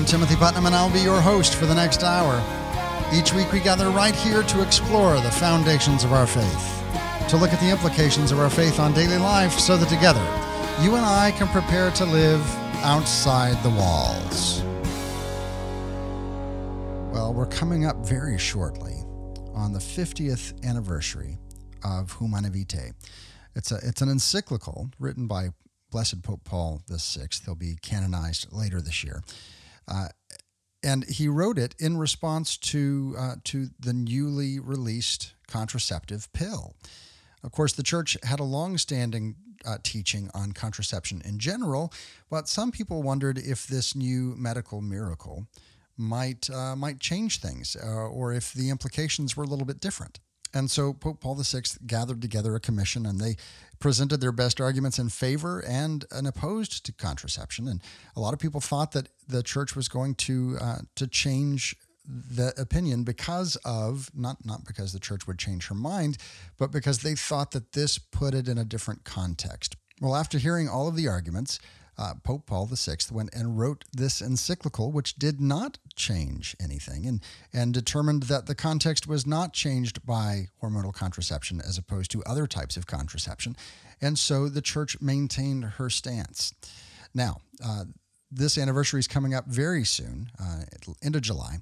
I'm Timothy Putnam, and I'll be your host for the next hour. Each week, we gather right here to explore the foundations of our faith, to look at the implications of our faith on daily life, so that together, you and I can prepare to live outside the walls. Well, we're coming up very shortly on the 50th anniversary of Humanae Vitae. It's, a, it's an encyclical written by Blessed Pope Paul VI. He'll be canonized later this year. And he wrote it in response to, uh, to the newly released contraceptive pill. Of course, the church had a long-standing uh, teaching on contraception in general, but some people wondered if this new medical miracle might uh, might change things, uh, or if the implications were a little bit different. And so Pope Paul VI gathered together a commission and they presented their best arguments in favor and, and opposed to contraception. And a lot of people thought that the church was going to uh, to change the opinion because of not not because the church would change her mind, but because they thought that this put it in a different context. Well, after hearing all of the arguments, uh, Pope Paul VI went and wrote this encyclical, which did not change anything, and and determined that the context was not changed by hormonal contraception as opposed to other types of contraception, and so the church maintained her stance. Now, uh, this anniversary is coming up very soon, uh, end of July.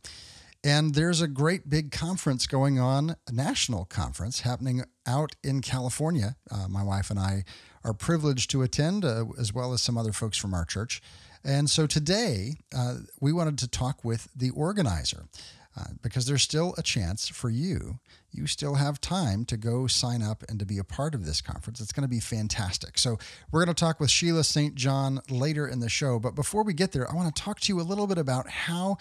And there's a great big conference going on, a national conference happening out in California. Uh, my wife and I are privileged to attend, uh, as well as some other folks from our church. And so today, uh, we wanted to talk with the organizer. Uh, because there's still a chance for you. You still have time to go sign up and to be a part of this conference. It's going to be fantastic. So, we're going to talk with Sheila St. John later in the show. But before we get there, I want to talk to you a little bit about how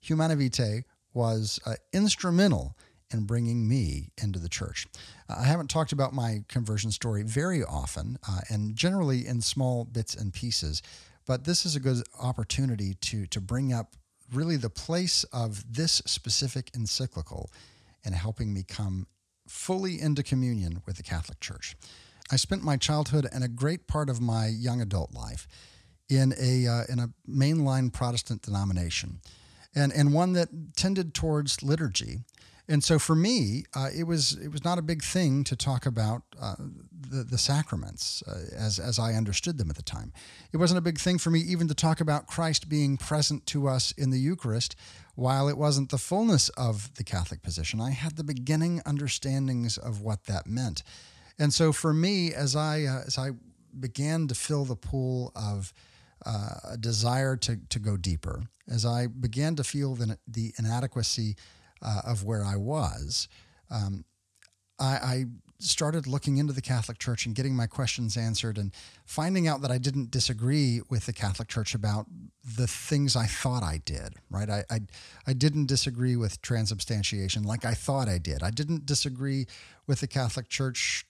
Humanae Vitae was uh, instrumental in bringing me into the church. Uh, I haven't talked about my conversion story very often uh, and generally in small bits and pieces, but this is a good opportunity to, to bring up really the place of this specific encyclical in helping me come fully into communion with the Catholic Church. I spent my childhood and a great part of my young adult life in a, uh, in a mainline Protestant denomination and, and one that tended towards liturgy and so for me, uh, it was it was not a big thing to talk about uh, the the sacraments uh, as as I understood them at the time. It wasn't a big thing for me even to talk about Christ being present to us in the Eucharist, while it wasn't the fullness of the Catholic position. I had the beginning understandings of what that meant, and so for me, as I uh, as I began to fill the pool of uh, a desire to to go deeper, as I began to feel the the inadequacy uh, of where I was, um, I, I, started looking into the Catholic Church and getting my questions answered and finding out that I didn't disagree with the Catholic Church about the things I thought I did, right? I, I, I didn't disagree with transubstantiation like I thought I did. I didn't disagree with the Catholic Church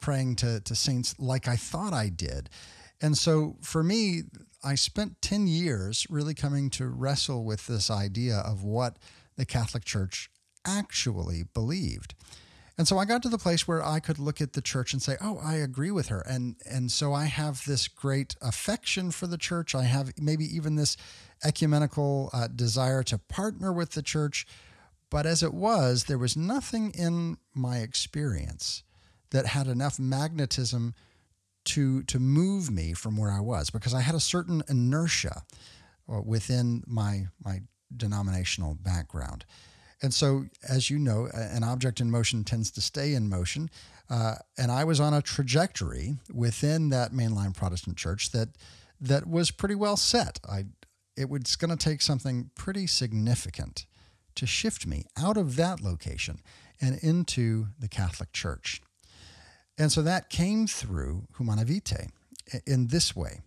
praying to, to saints like I thought I did. And so for me, I spent 10 years really coming to wrestle with this idea of what the Catholic Church actually believed. And so I got to the place where I could look at the church and say, "Oh, I agree with her." And and so I have this great affection for the church. I have maybe even this ecumenical uh, desire to partner with the church. But as it was, there was nothing in my experience that had enough magnetism to to move me from where I was because I had a certain inertia uh, within my my denominational background. And so, as you know, an object in motion tends to stay in motion. Uh, and I was on a trajectory within that mainline Protestant church that that was pretty well set. I it was going to take something pretty significant to shift me out of that location and into the Catholic Church. And so that came through Humanae Vitae in this way.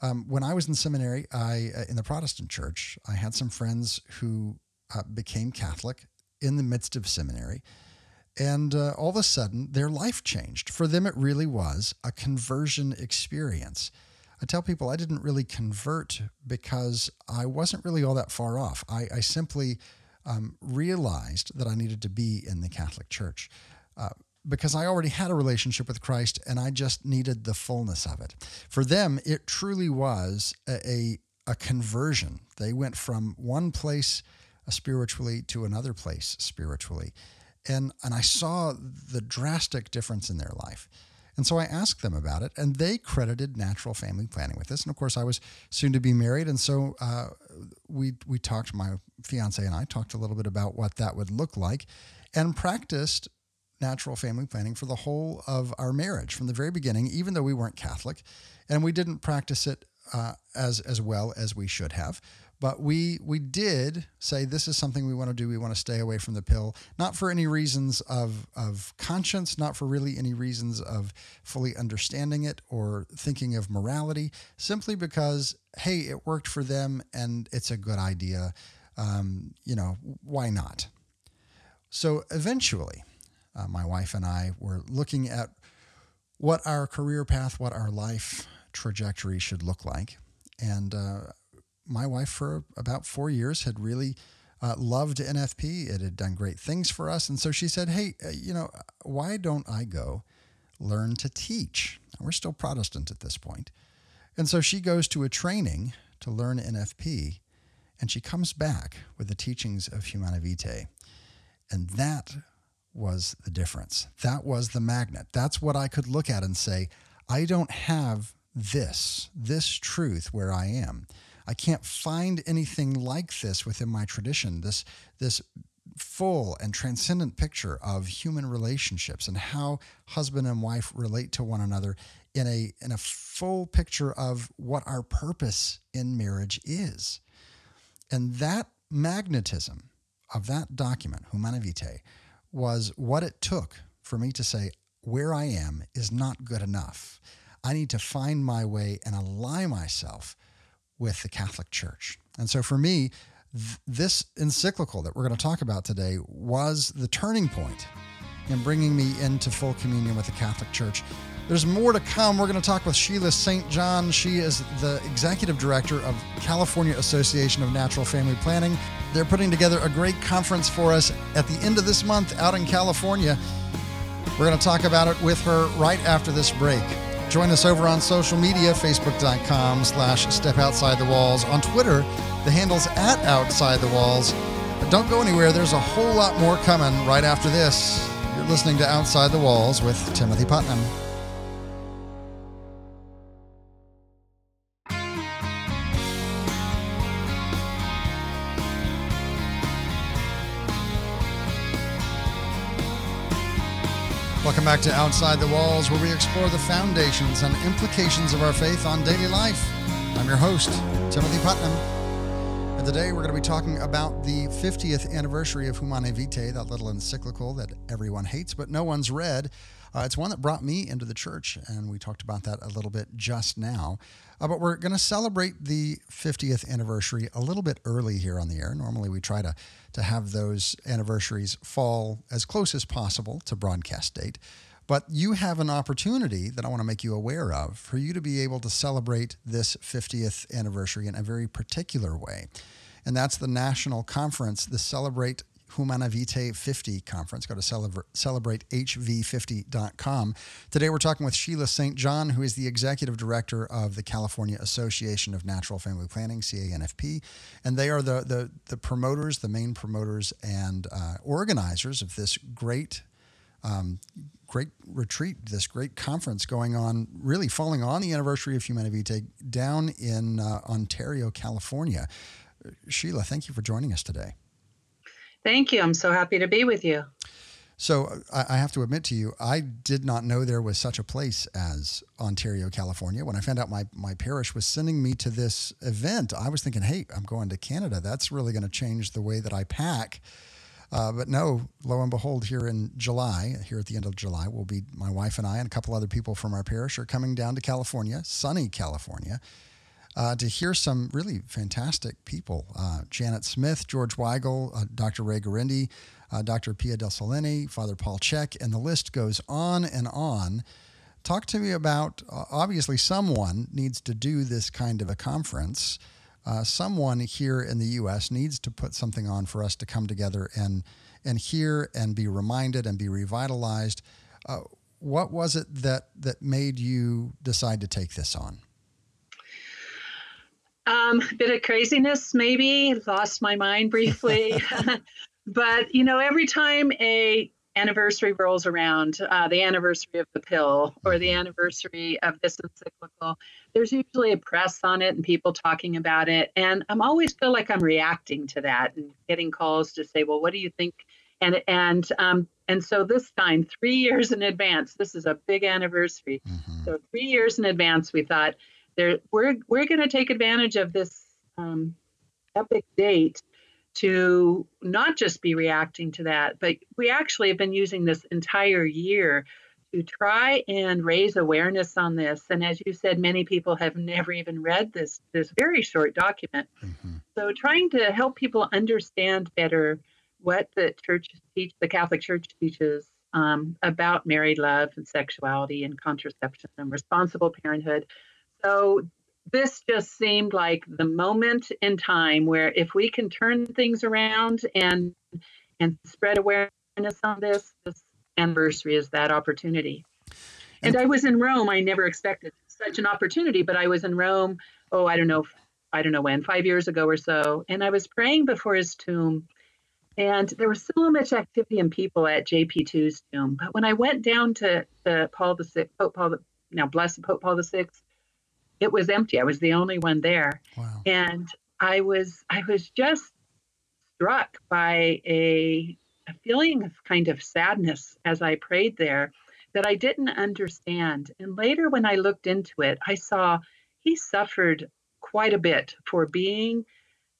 Um, when I was in seminary, I uh, in the Protestant church, I had some friends who uh, became Catholic in the midst of seminary, and uh, all of a sudden, their life changed. For them, it really was a conversion experience. I tell people I didn't really convert because I wasn't really all that far off. I, I simply um, realized that I needed to be in the Catholic Church. Because I already had a relationship with Christ and I just needed the fullness of it. For them, it truly was a, a, a conversion. They went from one place uh, spiritually to another place spiritually. And, and I saw the drastic difference in their life. And so I asked them about it, and they credited natural family planning with this. And of course, I was soon to be married, and so uh, we we talked. My fiance and I talked a little bit about what that would look like, and practiced natural family planning for the whole of our marriage from the very beginning, even though we weren't Catholic, and we didn't practice it uh, as as well as we should have. But we we did say this is something we want to do. We want to stay away from the pill, not for any reasons of of conscience, not for really any reasons of fully understanding it or thinking of morality, simply because hey, it worked for them and it's a good idea. Um, you know, why not? So eventually, uh, my wife and I were looking at what our career path, what our life trajectory should look like. And uh, my wife, for about four years, had really uh, loved NFP. It had done great things for us. And so she said, Hey, uh, you know, why don't I go learn to teach? we're still Protestant at this point. And so she goes to a training to learn NFP, and she comes back with the teachings of Humanae Vitae. And that was the difference. That was the magnet. That's what I could look at and say, I don't have this, this truth where I am. I can't find anything like this within my tradition. This, this full and transcendent picture of human relationships and how husband and wife relate to one another in a in a full picture of what our purpose in marriage is. And that magnetism of that document, Humanae Vitae, was what it took for me to say, where I am is not good enough. I need to find my way and align myself with the Catholic Church. And so for me, th- this encyclical that we're going to talk about today was the turning point in bringing me into full communion with the Catholic Church. There's more to come. We're going to talk with Sheila St. John. She is the executive director of California Association of Natural Family Planning. They're putting together a great conference for us at the end of this month out in California. We're going to talk about it with her right after this break. Join us over on social media, facebook.com slash step outside the walls. On Twitter, the handle's at outside the walls. But don't go anywhere. There's a whole lot more coming right after this. You're listening to Outside the Walls with Timothy Putnam. Welcome back to Outside the Walls, where we explore the foundations and implications of our faith on daily life. I'm your host, Timothy Putnam. And today we're going to be talking about the 50th anniversary of Humanae Vitae, that little encyclical that everyone hates but no one's read. Uh, it's one that brought me into the church, and we talked about that a little bit just now. Uh, but we're going to celebrate the 50th anniversary a little bit early here on the air. Normally, we try to, to have those anniversaries fall as close as possible to broadcast date. But you have an opportunity that I want to make you aware of for you to be able to celebrate this 50th anniversary in a very particular way. And that's the national conference, the Celebrate Humanae Vitae 50 conference. Go to celebratehv50.com. Today we're talking with Sheila St. John, who is the executive director of the California Association of Natural Family Planning, CANFP. And they are the, the, the promoters, the main promoters and uh, organizers of this great um, great retreat, this great conference going on, really falling on the anniversary of Humanae Vitae down in uh, Ontario, California. Sheila, thank you for joining us today. Thank you. I'm so happy to be with you. So I have to admit to you, I did not know there was such a place as Ontario, California. When I found out my, my parish was sending me to this event, I was thinking, hey, I'm going to Canada. That's really going to change the way that I pack. Uh, but no, lo and behold, here in July, here at the end of July, will be my wife and I and a couple other people from our parish are coming down to California, sunny California, uh, to hear some really fantastic people uh, Janet Smith, George Weigel, uh, Dr. Ray Guarendi, uh, Dr. Pia Del Solenni, Father Paul Check, and the list goes on and on. Talk to me about uh, obviously, someone needs to do this kind of a conference. Uh, someone here in the U.S. needs to put something on for us to come together and and hear and be reminded and be revitalized. what was it that that made you decide to take this on? Um, bit of craziness, maybe. Lost my mind briefly. but, you know, every time a anniversary rolls around, uh, the anniversary of the pill or the anniversary of this encyclical, there's usually a press on it and people talking about it. And I'm always feel like I'm reacting to that and getting calls to say, well, what do you think? And and um, and so this time, three years in advance, this is a big anniversary. Mm-hmm. So three years in advance, we thought there we're we're going to take advantage of this um, epic date to not just be reacting to that, but we actually have been using this entire year to try and raise awareness on this. And as you said, many people have never even read this this very short document. Mm-hmm. So trying to help people understand better what the church teach, the Catholic Church teaches um, about married love and sexuality and contraception and responsible parenthood. So this just seemed like the moment in time where if we can turn things around and and spread awareness on this, this anniversary is that opportunity. And I was in Rome. I never expected such an opportunity, but I was in Rome. Oh, I don't know, I don't know when, five years ago or so, and I was praying before his tomb, and there was so much activity and people at JP2's tomb. But when I went down to, to Paul the Sixth, Pope Paul the now blessed Pope Paul the Sixth, it was empty. I was the only one there. Wow. And I was I was just struck by a, a feeling of kind of sadness as I prayed there that I didn't understand. And later when I looked into it, I saw he suffered quite a bit for being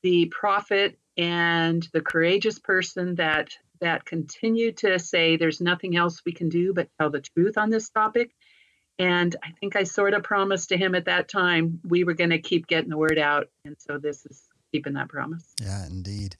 the prophet and the courageous person that that continued to say there's nothing else we can do but tell the truth on this topic and I think I sort of promised to him at that time we were going to keep getting the word out. And so this is keeping that promise. Yeah, indeed.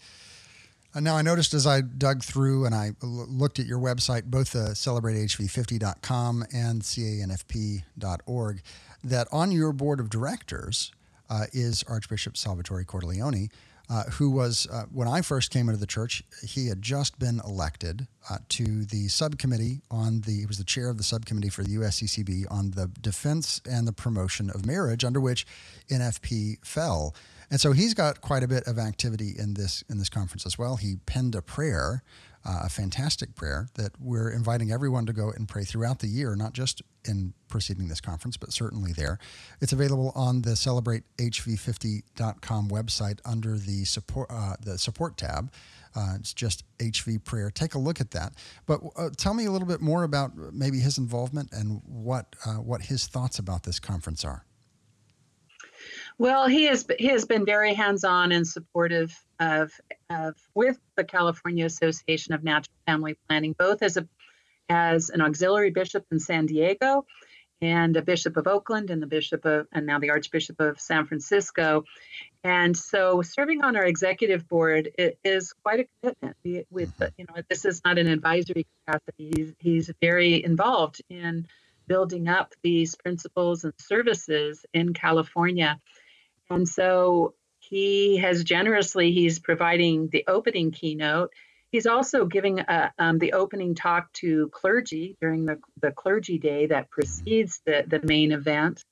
Uh, now, I noticed as I dug through and I l- looked at your website, both the celebratehv50.com and canfp.org, that on your board of directors uh, is Archbishop Salvatore Cordileone, uh, who was, uh, when I first came into the church, he had just been elected uh, to the subcommittee on the, he was the chair of the subcommittee for the USCCB on the defense and the promotion of marriage, under which NFP fell. And so he's got quite a bit of activity in this in this conference as well. He penned a prayer uh, a fantastic prayer that we're inviting everyone to go and pray throughout the year, not just in preceding this conference, but certainly there. It's available on the celebratehv50.com website under the support uh, the support tab. Uh, it's just HV prayer. Take a look at that. But uh, tell me a little bit more about maybe his involvement and what uh, what his thoughts about this conference are. Well, he has he has been very hands-on and supportive of, of with the California Association of Natural Family Planning, both as a as an auxiliary bishop in San Diego and a bishop of Oakland and the bishop of and now the archbishop of San Francisco. And so serving on our executive board is quite a commitment. With mm-hmm. you know, this is not an advisory capacity. He's, he's very involved in building up these principles and services in California. And so he has generously, he's providing the opening keynote. He's also giving uh, um, the opening talk to clergy during the, the clergy day that precedes the, the main event.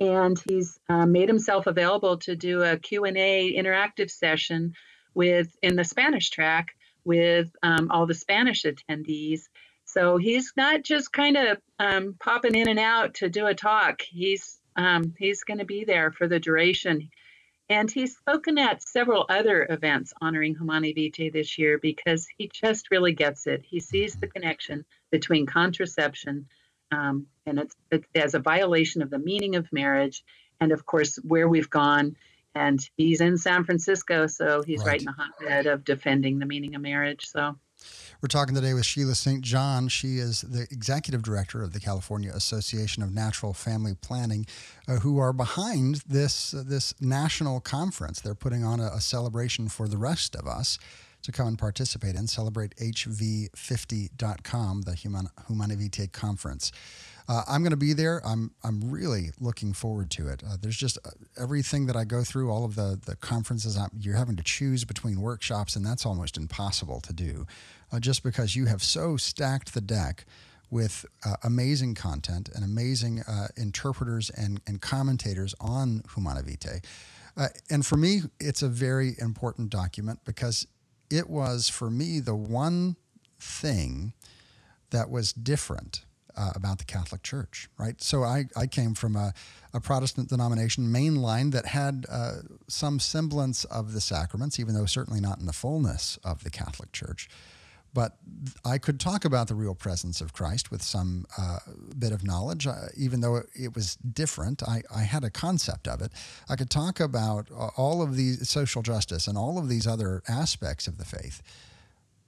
And he's uh, made himself available to do a Q&A interactive session with in the Spanish track with um, all the Spanish attendees. So he's not just kind of um, popping in and out to do a talk. He's um, he's going to be there for the duration. And he's spoken at several other events honoring Humanae Vitae this year because he just really gets it. He sees the connection between contraception um, and it's, it's as a violation of the meaning of marriage, and of course where we've gone. And he's in San Francisco, so he's right, right in the hotbed of defending the meaning of marriage. So we're talking today with Sheila St. John. She is the executive director of the California Association of Natural Family Planning, uh, who are behind this uh, this national conference. They're putting on a, a celebration for the rest of us to come and participate in. Celebrate HV50.com, the Human, Humanae Vitae Conference. Uh, I'm going to be there. I'm I'm really looking forward to it. Uh, there's just uh, everything that I go through, all of the the conferences. I'm, you're having to choose between workshops, and that's almost impossible to do, uh, just because you have so stacked the deck with uh, amazing content and amazing uh, interpreters and, and commentators on Humanae Vitae. And for me, it's a very important document because it was, for me, the one thing that was different uh, about the Catholic Church, right? So I, I came from a, a Protestant denomination, mainline, that had uh, some semblance of the sacraments, even though certainly not in the fullness of the Catholic Church. But I could talk about the real presence of Christ with some uh, bit of knowledge, uh, even though it, it, was different. I, I had a concept of it. I could talk about uh, all of these social justice and all of these other aspects of the faith.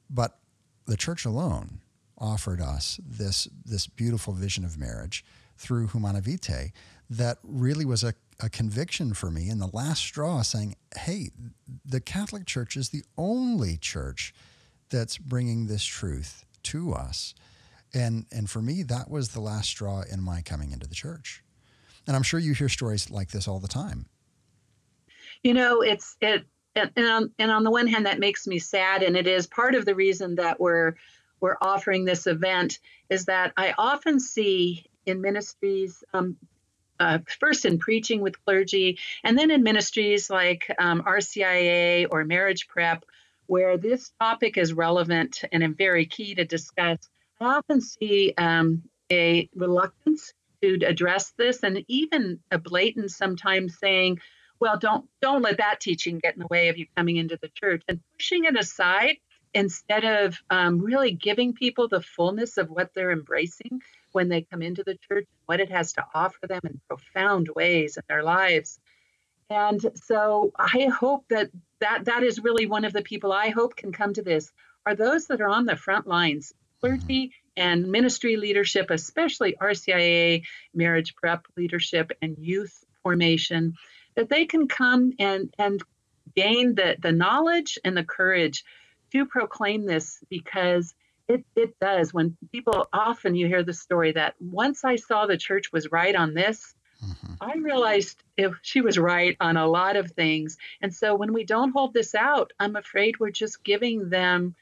But the church alone offered us this this beautiful vision of marriage through Humanae Vitae that really was a, a conviction for me in the last straw saying, hey, the Catholic Church is the only church that's bringing this truth to us. And, and for me, that was the last straw in my coming into the church. And I'm sure you hear stories like this all the time. You know, it's, it, and on, and on the one hand, that makes me sad. And it is part of the reason that we're we're offering this event is that I often see in ministries, um, uh, first in preaching with clergy, and then in ministries like um, RCIA or marriage prep, where this topic is relevant and very key to discuss. I often see um, a reluctance to address this, and even a blatant sometimes saying, "Well, don't don't let that teaching get in the way of you coming into the church," and pushing it aside instead of um, really giving people the fullness of what they're embracing when they come into the church, what it has to offer them in profound ways in their lives. And so I hope that that, that is really one of the people I hope can come to this are those that are on the front lines, clergy and ministry leadership, especially RCIA, marriage prep leadership, and youth formation, that they can come and, and gain the, the knowledge and the courage to proclaim this because it, it does. When people often you hear the story that once I saw the church was right on this, mm-hmm. I realized if she was right on a lot of things. And so when we don't hold this out, I'm afraid we're just giving them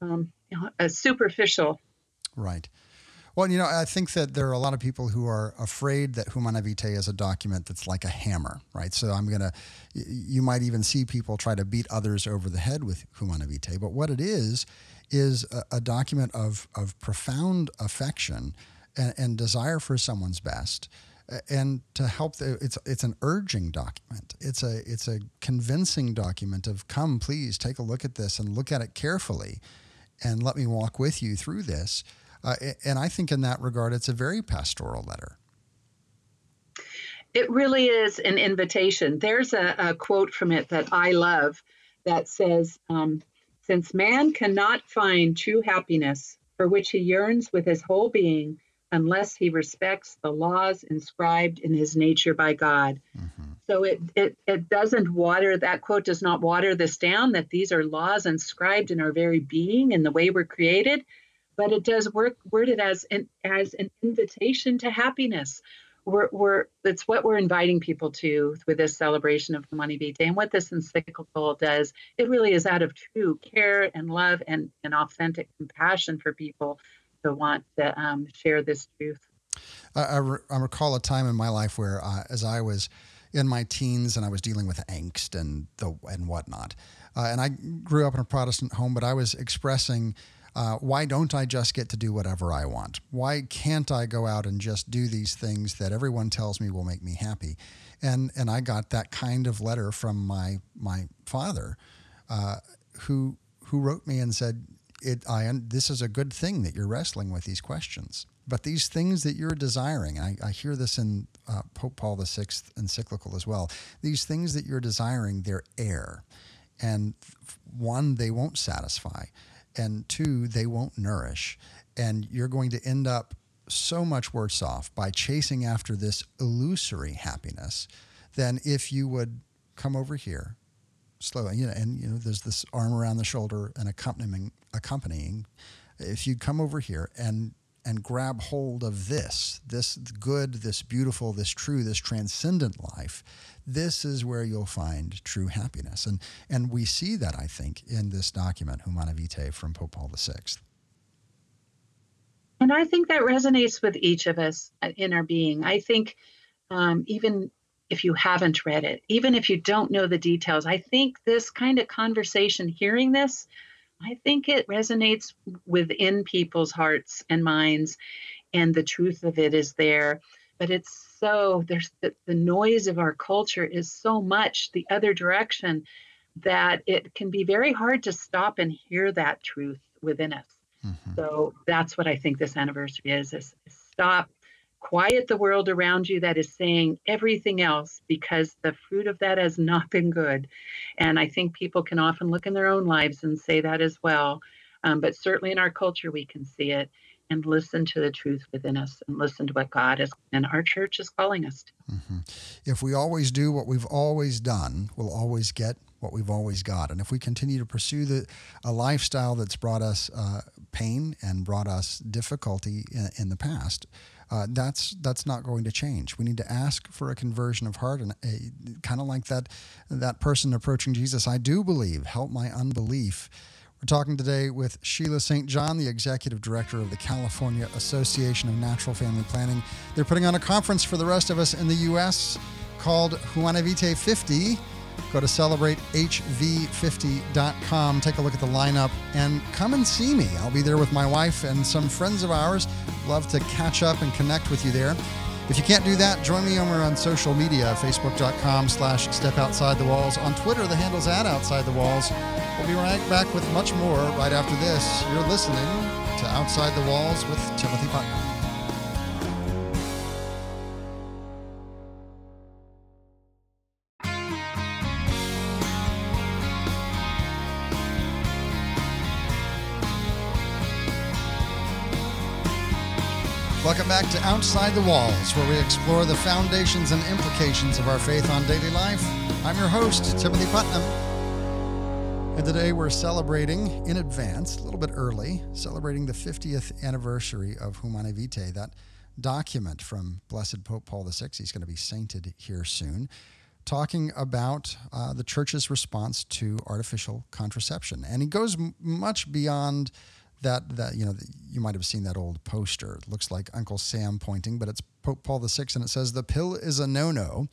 um, you know, a superficial. Right. Well, you know, I think that there are a lot of people who are afraid that Humanae Vitae is a document that's like a hammer, right? So I'm going to, you might even see people try to beat others over the head with Humanae Vitae. But what it is, is a, a document of, of profound affection and, and desire for someone's best and to help the, it's it's an urging document it's a it's a convincing document of come please take a look at this and look at it carefully and let me walk with you through this uh, and I think in that regard, it's a very pastoral letter. It really is an invitation. There's a, a quote from it that I love that says, um, Since man cannot find true happiness for which he yearns with his whole being unless he respects the laws inscribed in his nature by God. Mm-hmm. So it, it, it doesn't water, that quote does not water this down, that these are laws inscribed in our very being and the way we're created but it does work worded as an as an invitation to happiness. We're, we're it's what we're inviting people to with this celebration of Humanae Day, And what this encyclical does, it really is out of true care and love and, and authentic compassion for people to want to um, share this truth. I, I, re- I, recall a time in my life where, uh, as I was in my teens and I was dealing with angst and the and whatnot, uh, and I grew up in a Protestant home, but I was expressing uh, why don't I just get to do whatever I want? Why can't I go out and just do these things that everyone tells me will make me happy? And and I got that kind of letter from my my father, uh, who who wrote me and said, "It I this is a good thing that you're wrestling with these questions." But these things that you're desiring, I, I hear this in uh, Pope Paul VI encyclical as well. These things that you're desiring, they're air. And one, they won't satisfy and two, they won't nourish. And you're going to end up so much worse off by chasing after this illusory happiness than if you would come over here slowly. You know, and you know, there's this arm around the shoulder and accompanying accompanying. If you come over here and and grab hold of this, this good, this beautiful, this true, this transcendent life, this is where you'll find true happiness. And, and we see that, I think, in this document, Humanae Vitae from Pope Paul VI. And And I think that resonates with each of us uh, in our being. I think um, even if you haven't read it, even if you don't know the details, I think this kind of conversation, hearing this, I think it resonates within people's hearts and minds, and the truth of it is there. But it's so, there's the, the noise of our culture is so much the other direction that it can be very hard to stop and hear that truth within us. Mm-hmm. So that's what I think this anniversary is, is, is stop quiet the world around you that is saying everything else because the fruit of that has not been good. And I think people can often look in their own lives and say that as well. Um, but certainly in our culture, we can see it and listen to the truth within us and listen to what God is and our church is calling us to. Mm-hmm. If we always do what we've always done, we'll always get what we've always got. And if we continue to pursue the, a lifestyle that's brought us uh, pain and brought us difficulty in, in the past, uh, that's that's not going to change. We need to ask for a conversion of heart, and kind of like that that person approaching Jesus. I do believe. Help my unbelief. We're talking today with Sheila St. John, the executive director of the California Association of Natural Family Planning. They're putting on a conference for the rest of us in the U.S. called Humanae Vitae 50. Go to celebratehv50.com, take a look at the lineup, and come and see me. I'll be there with my wife and some friends of ours. Love to catch up and connect with you there. If you can't do that, join me over on social media, facebook.com slash step outside the walls. On Twitter, the handle's at outside the walls. We'll be right back with much more right after this. You're listening to Outside the Walls with Timothy Putnam. Welcome back to Outside the Walls, where we explore the foundations and implications of our faith on daily life. I'm your host, Timothy Putnam. And today we're celebrating in advance, a little bit early, celebrating the 50th anniversary of Humanae Vitae, that document from Blessed Pope Paul VI. He's going to be sainted here soon, talking about uh, the church's response to artificial contraception. And he goes m- much beyond that that you know you might have seen that old poster. It looks like Uncle Sam pointing, but it's Pope Paul VI, and it says the pill is a no-no.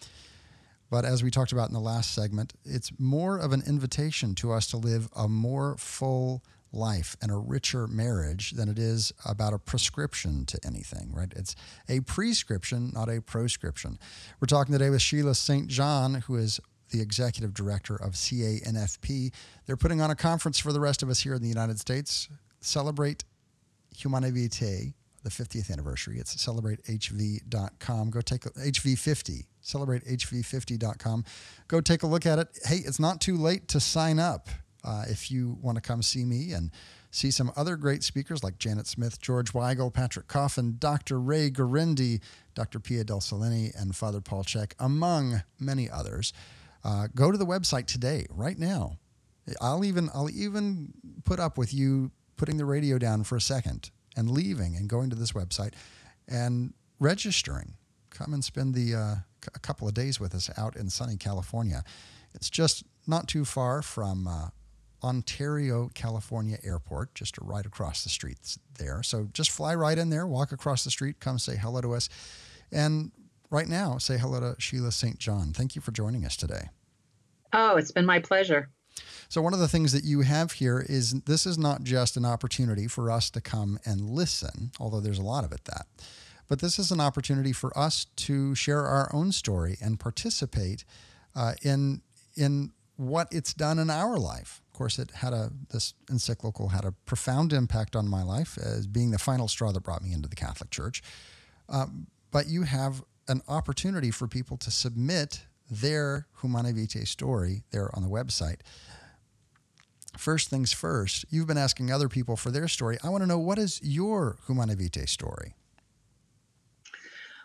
But as we talked about in the last segment, it's more of an invitation to us to live a more full life and a richer marriage than it is about a prescription to anything, right? It's a prescription, not a proscription. We're talking today with Sheila St. John, who is the executive director of CANFP. They're putting on a conference for the rest of us here in the United States celebrate Humanae the 50th anniversary. It's celebratehv.com. Go take a, HV50, celebratehv50.com. Go take a look at it. Hey, it's not too late to sign up uh, if you want to come see me and see some other great speakers like Janet Smith, George Weigel, Patrick Coffin, Dr. Ray Guarendi, Dr. Pia Del Solenni, and Father Paul Check, among many others. Uh, go to the website today, right now. I'll even I'll even put up with you putting the radio down for a second and leaving and going to this website and registering. Come and spend the uh, a couple of days with us out in sunny California. It's just not too far from uh, Ontario, California Airport, just right across the street there. So just fly right in there, walk across the street, come say hello to us. And right now, say hello to Sheila St. John. Thank you for joining us today. Oh, it's been my pleasure. So, one of the things that you have here is this is not just an opportunity for us to come and listen, although there's a lot of it that, but this is an opportunity for us to share our own story and participate uh, in in what it's done in our life. Of course, it had a this encyclical had a profound impact on my life as being the final straw that brought me into the Catholic Church. Um, but you have an opportunity for people to submit their Humanae Vitae story there on the website first things first, you've been asking other people for their story. I want to know what is your Humanae Vitae story?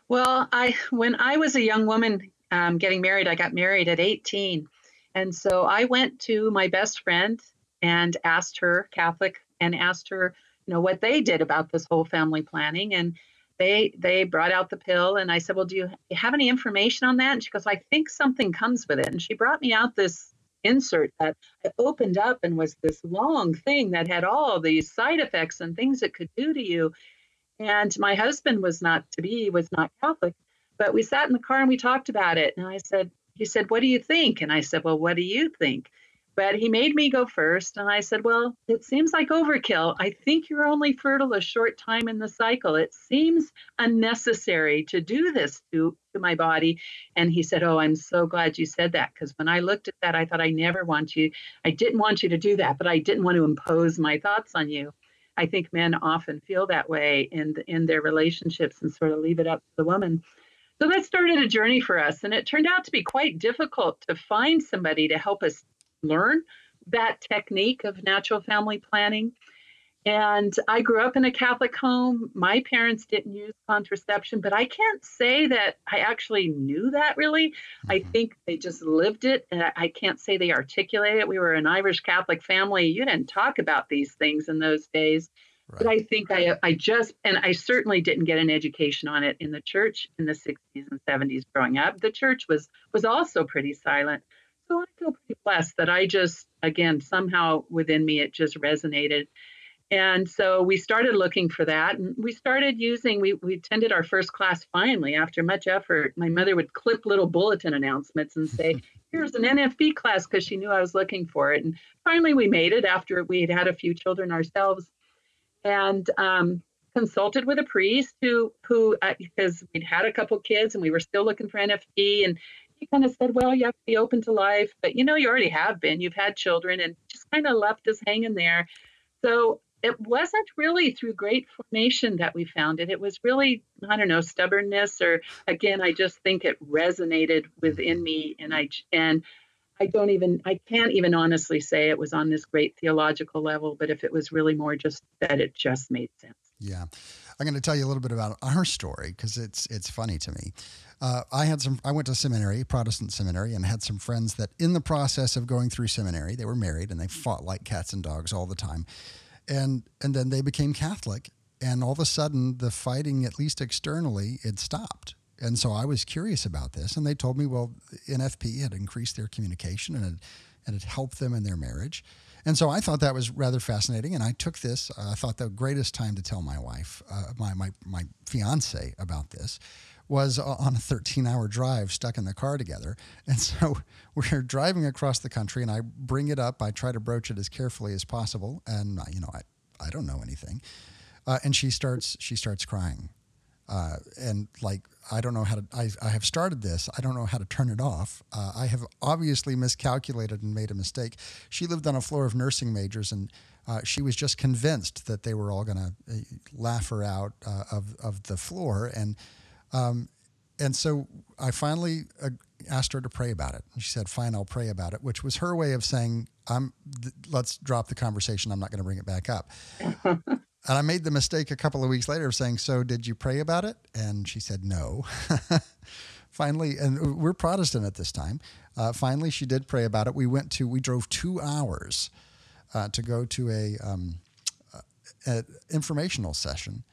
Well, I when I was a young woman um, getting married, I got married at 18. And so I went to my best friend and asked her, Catholic, and asked her, you know, what they did about this whole family planning. And they they brought out the pill and I said, Well, do you have any information on that? And she goes, I think something comes with it. And she brought me out this insert that opened up and was this long thing that had all these side effects and things it could do to you. And my husband was not to be, was not Catholic. But we sat in the car and we talked about it. And I said, he said, What do you think? And I said, Well, what do you think? But he made me go first. And I said, Well, it seems like overkill. I think you're only fertile a short time in the cycle. It seems unnecessary to do this to, to my body. And he said, Oh, I'm so glad you said that. Because when I looked at that, I thought, I never want you, I didn't want you to do that, but I didn't want to impose my thoughts on you. I think men often feel that way in, in their relationships and sort of leave it up to the woman. So that started a journey for us. And it turned out to be quite difficult to find somebody to help us learn that technique of natural family planning. And I grew up in a Catholic home. My parents didn't use contraception, but I can't say that I actually knew that really. Mm-hmm. I think they just lived it. And I can't say they articulated it. We were an Irish Catholic family. You didn't talk about these things in those days. Right. But I think I, I just, and I certainly didn't get an education on it in the church in the 60s and 70s growing up. The church was was also pretty silent. So I feel pretty blessed that I just, again, somehow within me, it just resonated. And so we started looking for that. And we started using, we, we attended our first class finally after much effort. My mother would clip little bulletin announcements and say, here's an NFP class because she knew I was looking for it. And finally we made it after we had had a few children ourselves and um, consulted with a priest who who uh, because we'd had a couple kids and we were still looking for NFP and he kind of said, well, you have to be open to life, but you know, you already have been. You've had children, and just kind of left us hanging there. So it wasn't really through great formation that we found it. It was really, I don't know, stubbornness, or again, I just think it resonated within me, and I and I don't even, I can't even honestly say it was on this great theological level, but if it was really more just that it just made sense. Yeah. I'm going to tell you a little bit about our story because it's it's funny to me. Uh, I had some. I went to seminary, Protestant seminary, and had some friends that, in the process of going through seminary, they were married and they fought like cats and dogs all the time, and and then they became Catholic, and all of a sudden the fighting, at least externally, it stopped. And so I was curious about this, and they told me, well, NFP had increased their communication and it, and it helped them in their marriage. And so I thought that was rather fascinating, and I took this. Uh, I thought the greatest time to tell my wife, uh, my my my fiance, about this was on a 13-hour drive, stuck in the car together. And so we're driving across the country, and I bring it up. I try to broach it as carefully as possible, and uh, you know, I I don't know anything. Uh, and she starts she starts crying uh, and like I don't know how to. I, I have started this. I don't know how to turn it off. Uh, I have obviously miscalculated and made a mistake. She lived on a floor of nursing majors, and uh, she was just convinced that they were all going to uh, laugh her out uh, of of the floor, and um, and so I finally uh, asked her to pray about it. And she said, "Fine, I'll pray about it," which was her way of saying, "I'm. Th- let's drop the conversation. I'm not going to bring it back up." And I made the mistake a couple of weeks later of saying, So did you pray about it? And she said, No. finally, and we're Protestant at this time. Uh, finally, she did pray about it. We went to, we drove two hours uh, to go to a, um, a, informational session.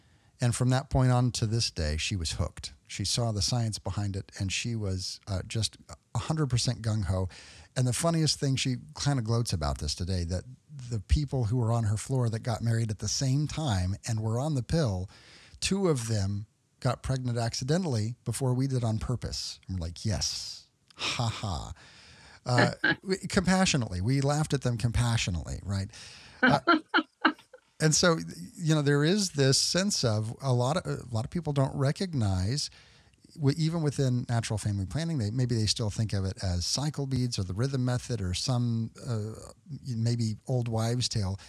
And from that point on to this day, she was hooked. She saw the science behind it and she was uh, just 100% gung ho. And the funniest thing, she kind of gloats about this today that the people who were on her floor that got married at the same time and were on the pill, two of them got pregnant accidentally before we did on purpose. We're like, yes, ha ha. Uh, compassionately, we laughed at them compassionately, right? Uh, and so, you know, there is this sense of a lot of a lot of people don't recognize even within natural family planning, they maybe they still think of it as cycle beads or the rhythm method or some uh, maybe old wives' tale.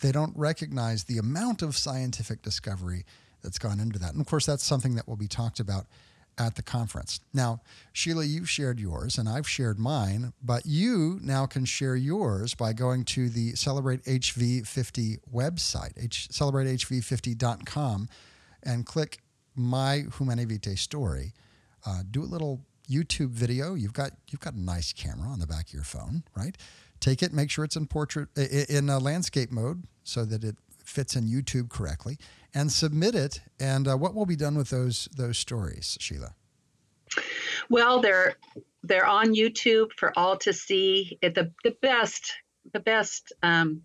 They don't recognize the amount of scientific discovery that's gone into that, and of course, that's something that will be talked about at the conference. Now, Sheila, you've shared yours and I've shared mine, but you now can share yours by going to the Celebrate HV50 website, h- celebratehv50.com, and click my Humanae Vitae story, uh, do a little YouTube video. You've got you've got a nice camera on the back of your phone, right? Take it, make sure it's in portrait in landscape mode so that it fits in YouTube correctly, and submit it. And uh, what will be done with those those stories, Sheila? Well, they're they're on YouTube for all to see. The the best the best um,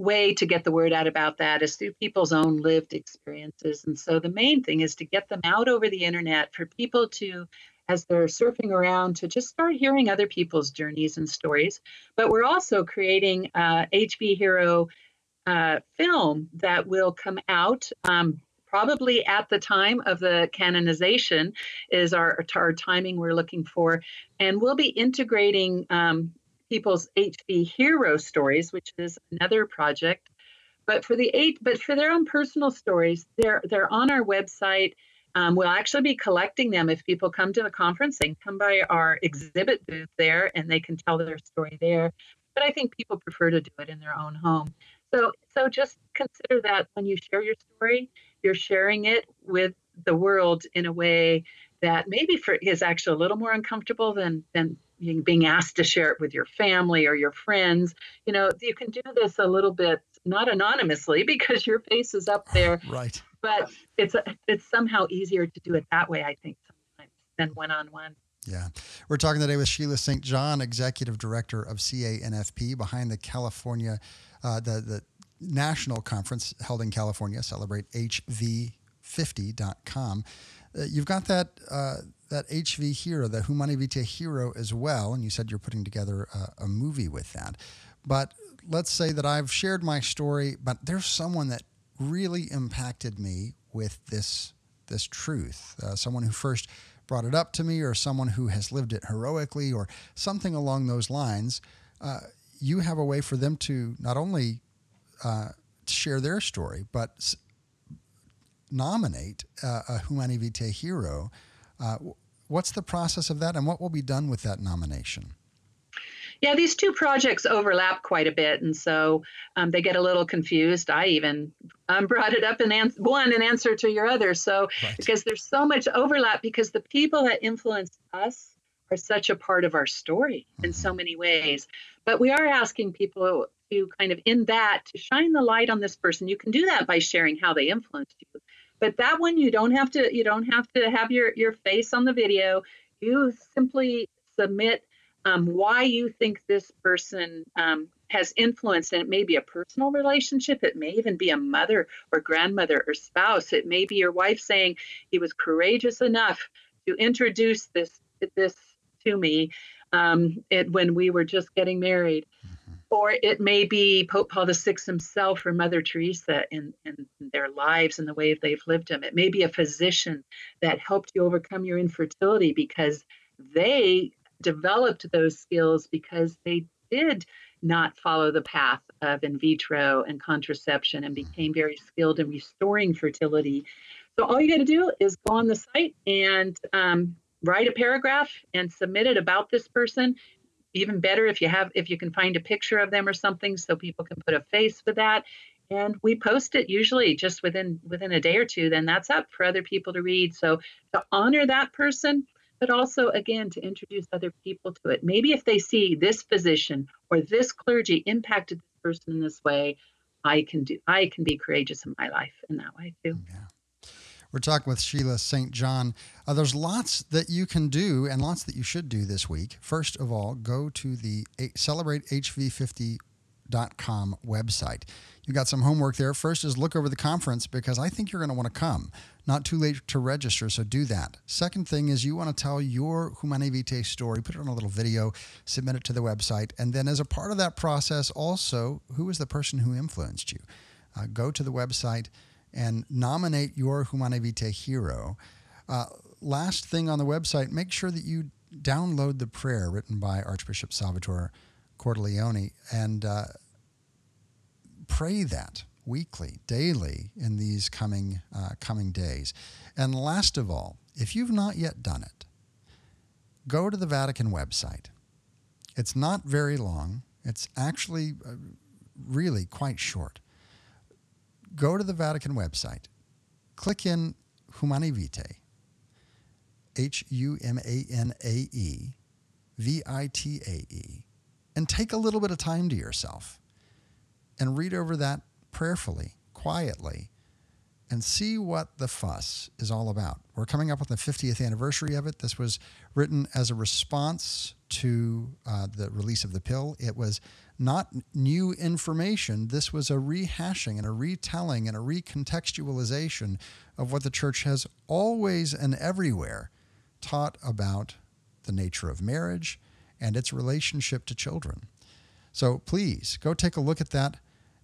way to get the word out about that is through people's own lived experiences. And so the main thing is to get them out over the internet for people to, as they're surfing around, to just start hearing other people's journeys and stories. But we're also creating a HV Hero uh, film that will come out. Um, probably at the time of the canonization is our, our timing we're looking for and we'll be integrating um, people's HV hero stories, which is another project. But for the eight, but for their own personal stories, they're they're on our website. Um, we'll actually be collecting them if people come to the conference. They come by our exhibit booth there, and they can tell their story there. But I think people prefer to do it in their own home. So so just consider that when you share your story, you're sharing it with the world in a way that maybe for is actually a little more uncomfortable than than being asked to share it with your family or your friends. You know, you can do this a little bit not anonymously because your face is up there. Right. But it's a, it's somehow easier to do it that way, I think, sometimes than one on one. Yeah. We're talking today with Sheila St. John, Executive Director of CANFP, behind the California, uh, the, the national conference held in California, celebrate HV50.com. Uh, you've got that uh, that HV hero, the Humanae Vitae hero as well, and you said you're putting together a, a, movie with that. But let's say that I've shared my story, but there's someone that really impacted me with this this truth. Uh, someone who first brought it up to me, or someone who has lived it heroically, or something along those lines. Uh, you have a way for them to not only uh, share their story, but nominate uh, a Humanae Vitae hero. Uh, what's the process of that, and what will be done with that nomination? Yeah, these two projects overlap quite a bit, and so um, they get a little confused. I even um, brought it up in ans- one in answer to your other. So right. because there's so much overlap, because the people that influence us are such a part of our story mm-hmm. in so many ways. But we are asking people to kind of in that to shine the light on this person. You can do that by sharing how they influenced you but that one you don't have to you don't have to have your your face on the video. You simply submit um, why you think this person um, has influenced, and it may be a personal relationship. It may even be a mother or grandmother or spouse. It may be your wife saying he was courageous enough to introduce this this to me um, it, when we were just getting married. Or it may be Pope Paul VI himself or Mother Teresa in, in their lives and the way they've lived them. It may be a physician that helped you overcome your infertility because they developed those skills because they did not follow the path of in vitro and contraception and became very skilled in restoring fertility. So all you got to do is go on the site and um, write a paragraph and submit it about this person even better if you have if you can find a picture of them or something so people can put a face with that. And we post it usually just within within a day or two then that's up for other people to read. So to honor that person but also again to introduce other people to it. Maybe if they see this physician or this clergy impacted this person in this way i can do i can be courageous in my life in that way too. Yeah we're talking with Sheila St. John. Uh, there's lots that you can do and lots that you should do this week. First of all, go to the CelebrateHV50.com website. You got some homework there. First is look over the conference because I think you're going to want to come. Not too late to register, so do that. Second thing is you want to tell your Humanae Vitae story, put it on a little video, submit it to the website, and then as a part of that process, also who is the person who influenced you? Uh, go to the website and nominate your Humanae Vitae hero. Uh, last thing on the website, make sure that you download the prayer written by Archbishop Salvatore Cordileone and uh, pray that weekly, daily in these coming uh, coming days. And last of all, if you've not yet done it, go to the Vatican website. It's not very long. It's actually uh, really quite short go to the Vatican website, click in Humanae Vitae, H U M A N A E V I T A E, and take a little bit of time to yourself and read over that prayerfully, quietly, and see what the fuss is all about. We're coming up on the 50th anniversary of it. This was written as a response to uh, the release of the pill. It was not new information. This was a rehashing and a retelling and a recontextualization of what the church has always and everywhere taught about the nature of marriage and its relationship to children. So please go take a look at that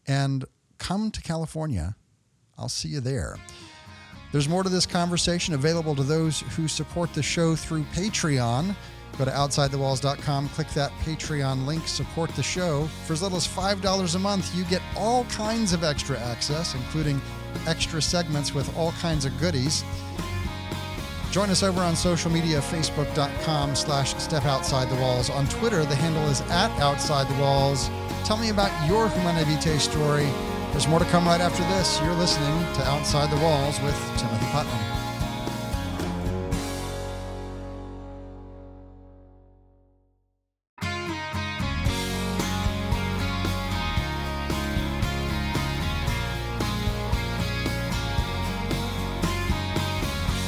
and come to California. I'll see you there. There's more to this conversation available to those who support the show through Patreon. Go to OutsideTheWalls.com, click that Patreon link, support the show. For as little as $5 a month, you get all kinds of extra access, including extra segments with all kinds of goodies. Join us over on social media, facebook.com slash step outside the walls. On Twitter, the handle is at outside the walls. Tell me about your Humanae Vitae story. There's more to come right after this. You're listening to Outside the Walls with Timothy Putnam.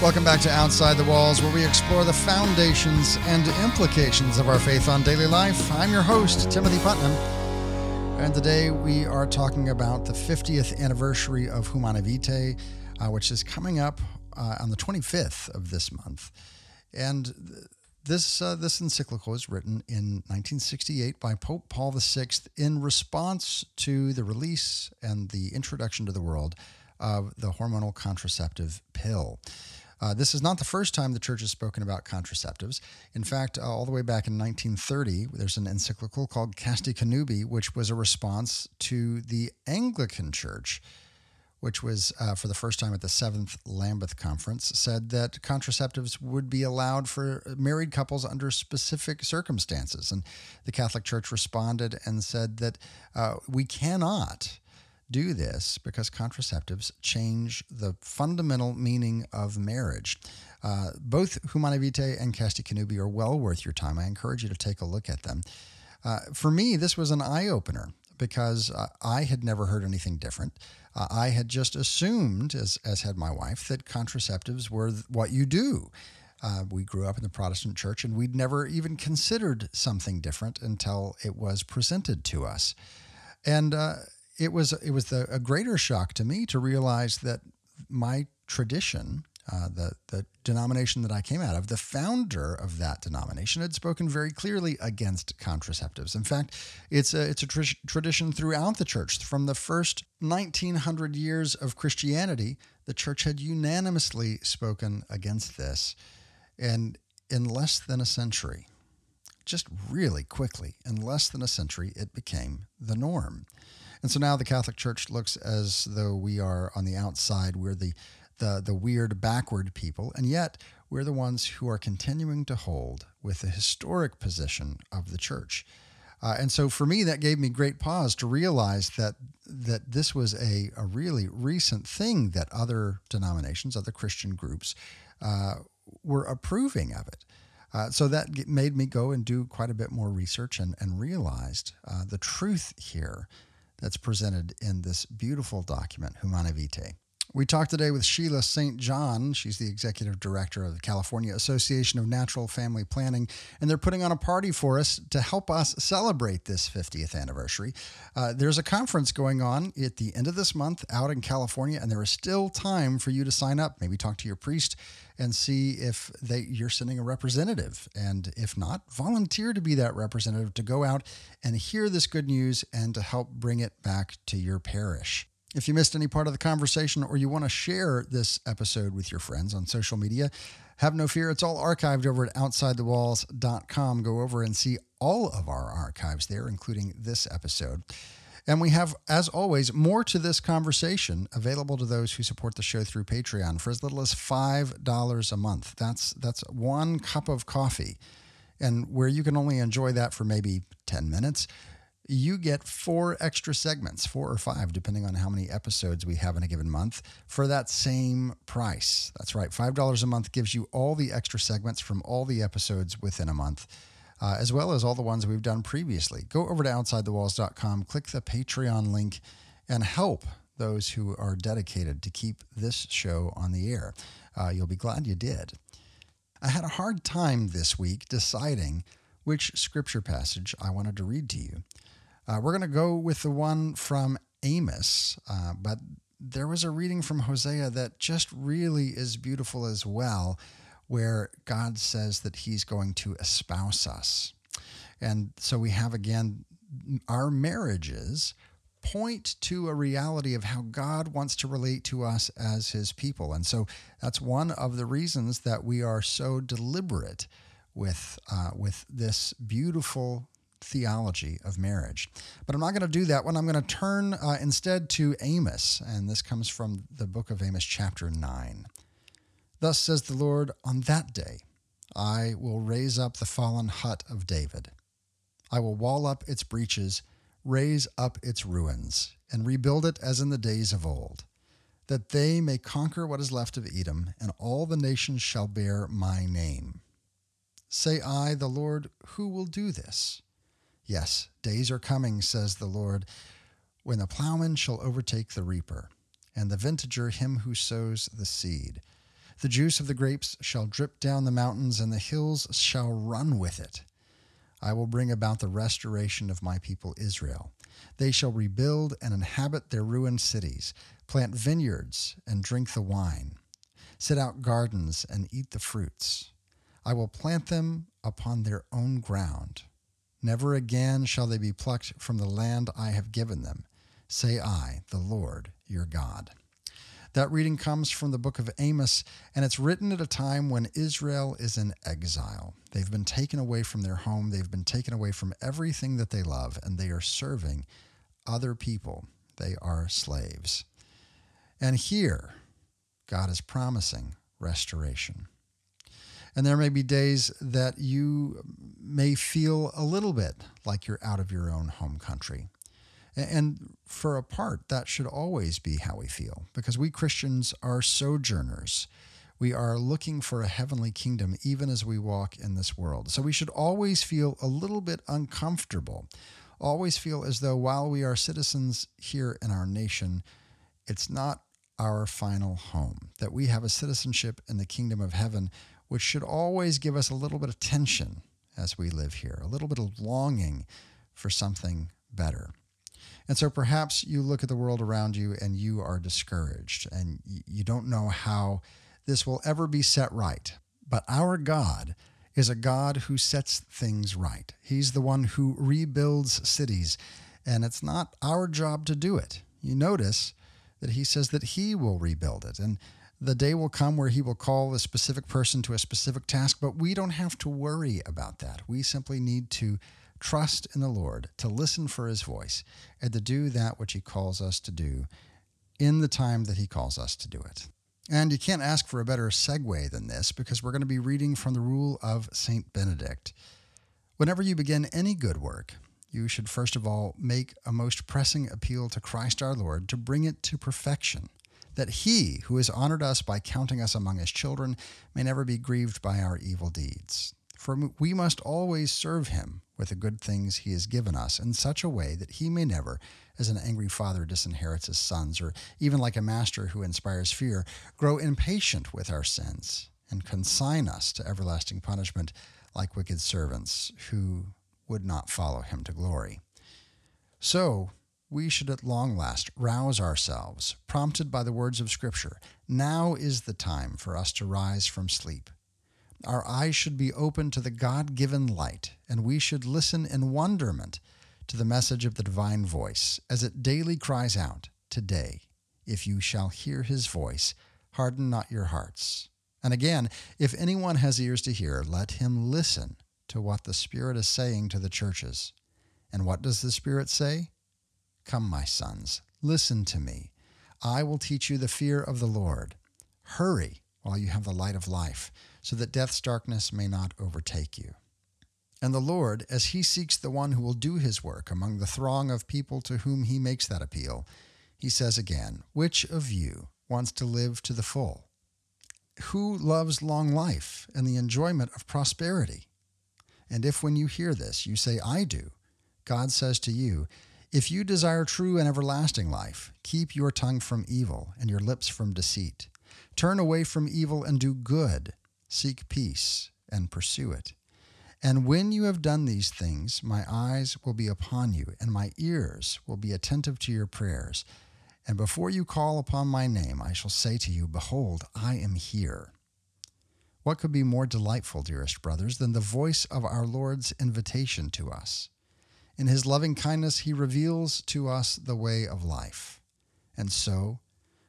Welcome back to Outside the Walls, where we explore the foundations and implications of our faith on daily life. I'm your host, Timothy Putnam, and today we are talking about the 50th anniversary of Humanae Vitae, uh, which is coming up uh, on the 25th of this month. And this uh, this encyclical was written in 1968 by Pope Paul VI in response to the release and the introduction to the world of the hormonal contraceptive pill. Uh, this is not the first time the church has spoken about contraceptives. In fact, uh, all the way back in 1930, there's an encyclical called Casti Connubii, which was a response to the Anglican Church, which was uh, for the first time at the Seventh Lambeth Conference, said that contraceptives would be allowed for married couples under specific circumstances. And the Catholic Church responded and said that uh, we cannot do this because contraceptives change the fundamental meaning of marriage. Uh, both Humanae Vitae and Casti Connubii are well worth your time. I encourage you to take a look at them. Uh, for me, this was an eye opener because uh, I had never heard anything different. Uh, I had just assumed, as, as had my wife, that contraceptives were what you do. Uh, we grew up in the Protestant church and we'd never even considered something different until it was presented to us. And uh, it was it was the, a greater shock to me to realize that my tradition, uh, the the denomination that I came out of, the founder of that denomination had spoken very clearly against contraceptives. In fact, it's a it's a tr- tradition throughout the church from the first 1900 years of Christianity. The church had unanimously spoken against this, and in less than a century, just really quickly, in less than a century, it became the norm. And so now the Catholic Church looks as though we are on the outside. We're the the the weird backward people, and yet we're the ones who are continuing to hold with the historic position of the church. Uh, and so for me, that gave me great pause to realize that that this was a, a really recent thing that other denominations, other Christian groups, uh, were approving of it. Uh, so that made me go and do quite a bit more research and, and realized uh, the truth here that's presented in this beautiful document, Humanae Vitae. We talked today with Sheila St. John. She's the executive director of the California Association of Natural Family Planning, and they're putting on a party for us to help us celebrate this 50th anniversary. Uh, there's a conference going on at the end of this month out in California, and there is still time for you to sign up. Maybe talk to your priest and see if they, you're sending a representative. And if not, volunteer to be that representative to go out and hear this good news and to help bring it back to your parish. If you missed any part of the conversation or you want to share this episode with your friends on social media, have no fear. It's all archived over at OutsideTheWalls.com. Go over and see all of our archives there, including this episode. And we have, as always, more to this conversation available to those who support the show through Patreon for as little as $5 a month. That's, that's one cup of coffee. And where you can only enjoy that for maybe 10 minutes, you get four extra segments, four or five, depending on how many episodes we have in a given month, for that same price. That's right. $5 a month gives you all the extra segments from all the episodes within a month. Uh, as well as all the ones we've done previously. Go over to OutsideTheWalls.com, click the Patreon link, and help those who are dedicated to keep this show on the air. Uh, you'll be glad you did. I had a hard time this week deciding which scripture passage I wanted to read to you. Uh, we're going to go with the one from Amos, uh, but there was a reading from Hosea that just really is beautiful as well, where God says that He's going to espouse us. And so we have again our marriages point to a reality of how God wants to relate to us as his people. And so that's one of the reasons that we are so deliberate with uh, with this beautiful theology of marriage. But I'm not going to do that one. I'm going to turn uh, instead to Amos, and this comes from the book of Amos, chapter 9. Thus says the Lord, on that day I will raise up the fallen hut of David. I will wall up its breaches, raise up its ruins, and rebuild it as in the days of old, that they may conquer what is left of Edom, and all the nations shall bear my name. Say I, the Lord, who will do this? Yes, days are coming, says the Lord, when the plowman shall overtake the reaper, and the vintager him who sows the seed. The juice of the grapes shall drip down the mountains, and the hills shall run with it. I will bring about the restoration of my people Israel. They shall rebuild and inhabit their ruined cities, plant vineyards and drink the wine, set out gardens and eat the fruits. I will plant them upon their own ground Never again shall they be plucked from the land I have given them, say I, the Lord your God. That reading comes from the book of Amos, and it's written at a time when Israel is in exile. They've been taken away from their home, they've been taken away from everything that they love, and they are serving other people. They are slaves. And here, God is promising restoration. And there may be days that you may feel a little bit like you're out of your own home country. And for a part, that should always be how we feel because we Christians are sojourners. We are looking for a heavenly kingdom even as we walk in this world. So we should always feel a little bit uncomfortable, always feel as though while we are citizens here in our nation, it's not our final home, that we have a citizenship in the kingdom of heaven which should always give us a little bit of tension as we live here, a little bit of longing for something better. And so perhaps you look at the world around you and you are discouraged and you don't know how this will ever be set right. But our God is a God who sets things right. He's the one who rebuilds cities, and it's not our job to do it. You notice that he says that he will rebuild it. And the day will come where he will call a specific person to a specific task, but we don't have to worry about that. We simply need to trust in the Lord, to listen for his voice, and to do that which he calls us to do in the time that he calls us to do it. And you can't ask for a better segue than this because we're going to be reading from the rule of St. Benedict. Whenever you begin any good work, you should first of all make a most pressing appeal to Christ our Lord to bring it to perfection that he, who has honored us by counting us among his children, may never be grieved by our evil deeds. For we must always serve him with the good things he has given us in such a way that he may never, as an angry father disinherits his sons, or even like a master who inspires fear, grow impatient with our sins and consign us to everlasting punishment like wicked servants who would not follow him to glory. So, we should at long last rouse ourselves, prompted by the words of Scripture. Now is the time for us to rise from sleep. Our eyes should be open to the God given light, and we should listen in wonderment to the message of the divine voice as it daily cries out, Today, if you shall hear his voice, harden not your hearts. And again, if anyone has ears to hear, let him listen to what the Spirit is saying to the churches. And what does the Spirit say? Come, my sons, listen to me. I will teach you the fear of the Lord. Hurry while you have the light of life, so that death's darkness may not overtake you. And the Lord, as he seeks the one who will do his work among the throng of people to whom he makes that appeal, he says again, Which of you wants to live to the full? Who loves long life and the enjoyment of prosperity? And if when you hear this you say, I do, God says to you, if you desire true and everlasting life, keep your tongue from evil and your lips from deceit. Turn away from evil and do good. Seek peace and pursue it. And when you have done these things, my eyes will be upon you, and my ears will be attentive to your prayers. And before you call upon my name, I shall say to you, Behold, I am here. What could be more delightful, dearest brothers, than the voice of our Lord's invitation to us? In his loving kindness, he reveals to us the way of life. And so,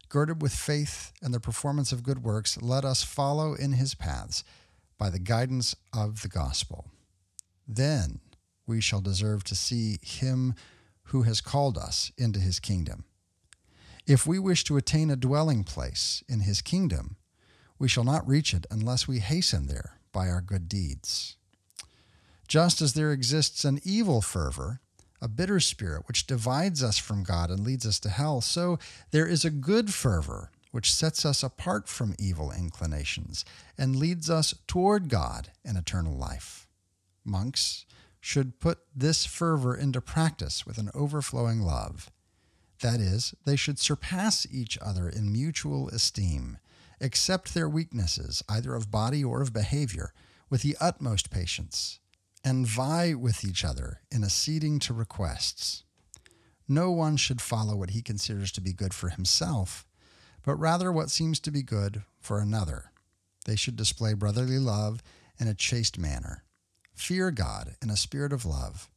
girded with faith and the performance of good works, let us follow in his paths by the guidance of the gospel. Then we shall deserve to see him who has called us into his kingdom. If we wish to attain a dwelling place in his kingdom, we shall not reach it unless we hasten there by our good deeds. Just as there exists an evil fervor, a bitter spirit which divides us from God and leads us to hell, so there is a good fervor which sets us apart from evil inclinations and leads us toward God and eternal life. Monks should put this fervor into practice with an overflowing love. That is, they should surpass each other in mutual esteem, accept their weaknesses, either of body or of behavior, with the utmost patience, and vie with each other in acceding to requests. No one should follow what he considers to be good for himself but rather what seems to be good for another. They should display brotherly love in a chaste manner, fear God in a spirit of love,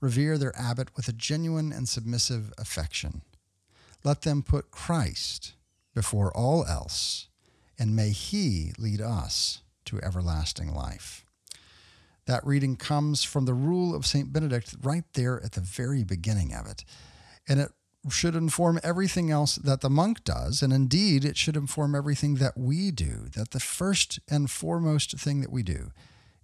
revere their abbot with a genuine and submissive affection. Let them put Christ before all else, and may He lead us to everlasting life. That reading comes from the rule of St. Benedict right there at the very beginning of it. And it should inform everything else that the monk does. And indeed, it should inform everything that we do. That the first and foremost thing that we do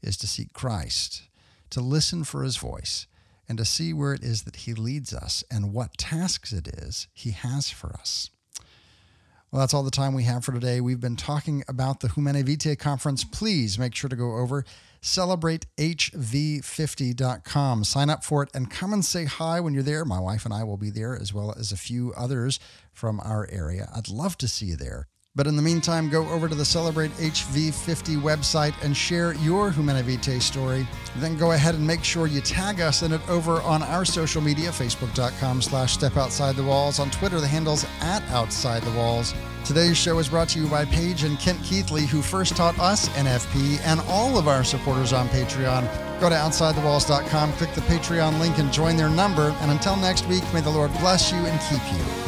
is to seek Christ, to listen for his voice, and to see where it is that he leads us and what tasks it is he has for us. Well, that's all the time we have for today. We've been talking about the Humanae Vitae conference. Please make sure to go over celebratehv50.com. Sign up for it and come and say hi when you're there. My wife and I will be there, as well as a few others from our area. I'd love to see you there. But in the meantime, go over to the Celebrate HV50 website and share your Humanae Vitae story. Then go ahead and make sure you tag us in it over on our social media, facebook.com slash step outside the walls. On Twitter, the handle's at outside the walls. Today's show is brought to you by Paige and Kent Keithley, who first taught us NFP and all of our supporters on Patreon. Go to OutsideTheWalls.com, click the Patreon link, and join their number. And until next week, may the Lord bless you and keep you.